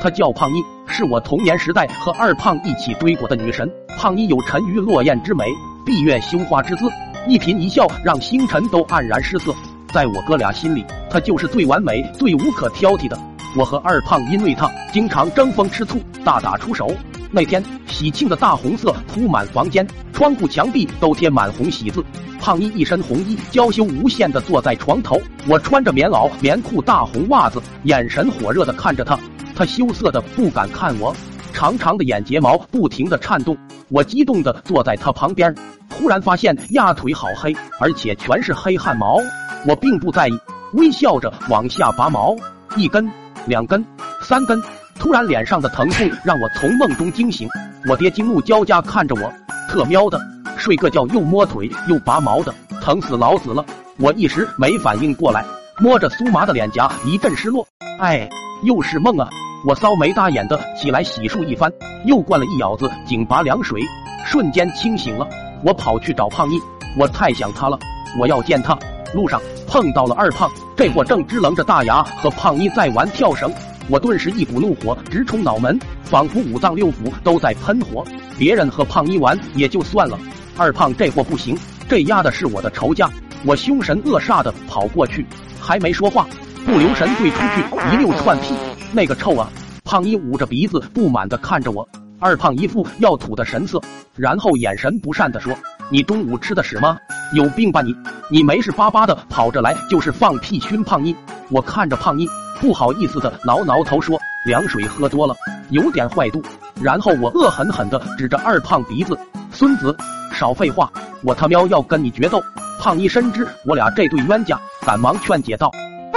她叫胖妮，是我童年时代和二胖一起追过的女神。胖妮有沉鱼落雁之美，闭月羞花之姿，一颦一笑让星辰都黯然失色。在我哥俩心里，她就是最完美、最无可挑剔的。我和二胖因为她经常争风吃醋，大打出手。那天喜庆的大红色铺满房间，窗户墙壁都贴满红喜字。胖妮一身红衣，娇羞无限的坐在床头。我穿着棉袄、棉裤、大红袜子，眼神火热的看着她。他羞涩的不敢看我，长长的眼睫毛不停的颤动。我激动的坐在他旁边，忽然发现压腿好黑，而且全是黑汗毛。我并不在意，微笑着往下拔毛，一根、两根、三根。突然脸上的疼痛让我从梦中惊醒。我爹惊怒交加看着我，特喵的！睡个觉又摸腿又拔毛的，疼死老子了！我一时没反应过来，摸着酥麻的脸颊一阵失落。哎，又是梦啊！我骚眉搭眼的起来洗漱一番，又灌了一舀子井拔凉水，瞬间清醒了。我跑去找胖妮，我太想她了，我要见她。路上碰到了二胖，这货正支棱着大牙和胖妮在玩跳绳，我顿时一股怒火直冲脑门，仿佛五脏六腑都在喷火。别人和胖妮玩也就算了。二胖这货不行，这丫的是我的仇家。我凶神恶煞的跑过去，还没说话，不留神对出去一溜窜屁，那个臭啊！胖妮捂着鼻子不满的看着我，二胖一副要吐的神色，然后眼神不善的说：“你中午吃的屎吗？有病吧你！你没事巴巴的跑着来就是放屁熏胖妮。”我看着胖妮，不好意思的挠挠头说：“凉水喝多了，有点坏肚。”然后我恶狠狠的指着二胖鼻子：“孙子！”少废话，我他喵要跟你决斗！胖妮深知我俩这对冤家，赶忙劝解道：“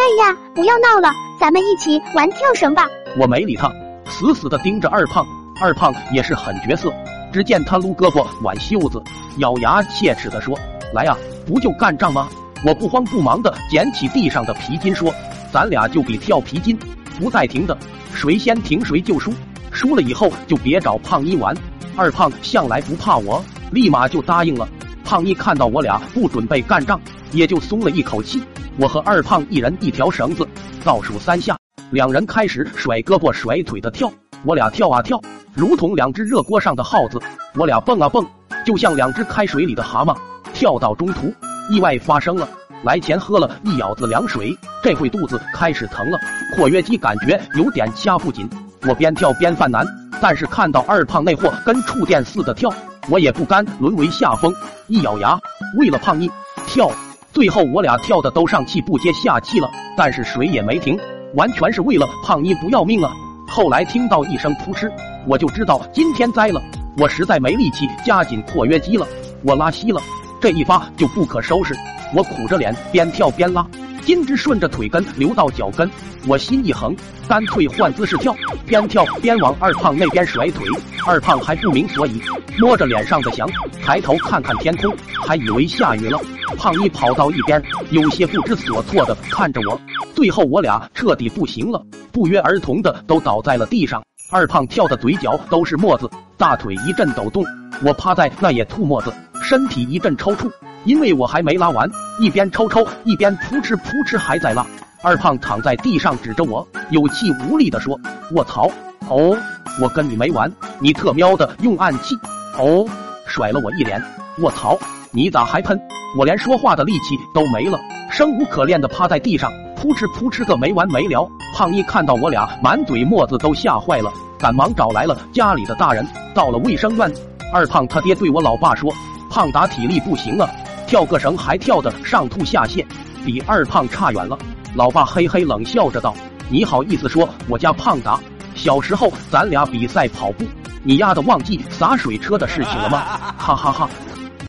哎呀，不要闹了，咱们一起玩跳绳吧。”我没理他，死死的盯着二胖。二胖也是狠角色，只见他撸胳膊挽袖子，咬牙切齿的说：“来呀，不就干仗吗？”我不慌不忙的捡起地上的皮筋，说：“咱俩就比跳皮筋，不带停的，谁先停谁就输。输了以后就别找胖妮玩。”二胖向来不怕我。立马就答应了。胖妮看到我俩不准备干仗，也就松了一口气。我和二胖一人一条绳子，倒数三下，两人开始甩胳膊甩腿的跳。我俩跳啊跳，如同两只热锅上的耗子；我俩蹦啊蹦，就像两只开水里的蛤蟆。跳到中途，意外发生了。来前喝了一舀子凉水，这会肚子开始疼了，括约肌感觉有点掐不紧。我边跳边犯难，但是看到二胖那货跟触电似的跳。我也不甘沦为下风，一咬牙，为了胖妮跳。最后我俩跳的都上气不接下气了，但是谁也没停，完全是为了胖妮不要命啊！后来听到一声扑哧，我就知道今天栽了。我实在没力气加紧括约肌了，我拉稀了，这一发就不可收拾。我苦着脸边跳边拉。金汁顺着腿根流到脚跟，我心一横，干脆换姿势跳，边跳边往二胖那边甩腿。二胖还不明所以，摸着脸上的翔，抬头看看天空，还以为下雨了。胖妮跑到一边，有些不知所措的看着我。最后我俩彻底不行了，不约而同的都倒在了地上。二胖跳的嘴角都是沫子，大腿一阵抖动，我趴在那也吐沫子，身体一阵抽搐。因为我还没拉完，一边抽抽一边扑哧扑哧还在拉。二胖躺在地上指着我，有气无力的说：“卧槽！哦，我跟你没完，你特喵的用暗器！哦，甩了我一脸！卧槽！你咋还喷？我连说话的力气都没了，生无可恋的趴在地上，扑哧扑哧个没完没了。胖妮看到我俩满嘴沫子，都吓坏了，赶忙找来了家里的大人。到了卫生院，二胖他爹对我老爸说：“胖达体力不行啊。”跳个绳还跳得上吐下泻，比二胖差远了。老爸嘿嘿冷笑着道：“你好意思说我家胖达？小时候咱俩比赛跑步，你丫的忘记洒水车的事情了吗？”哈哈哈。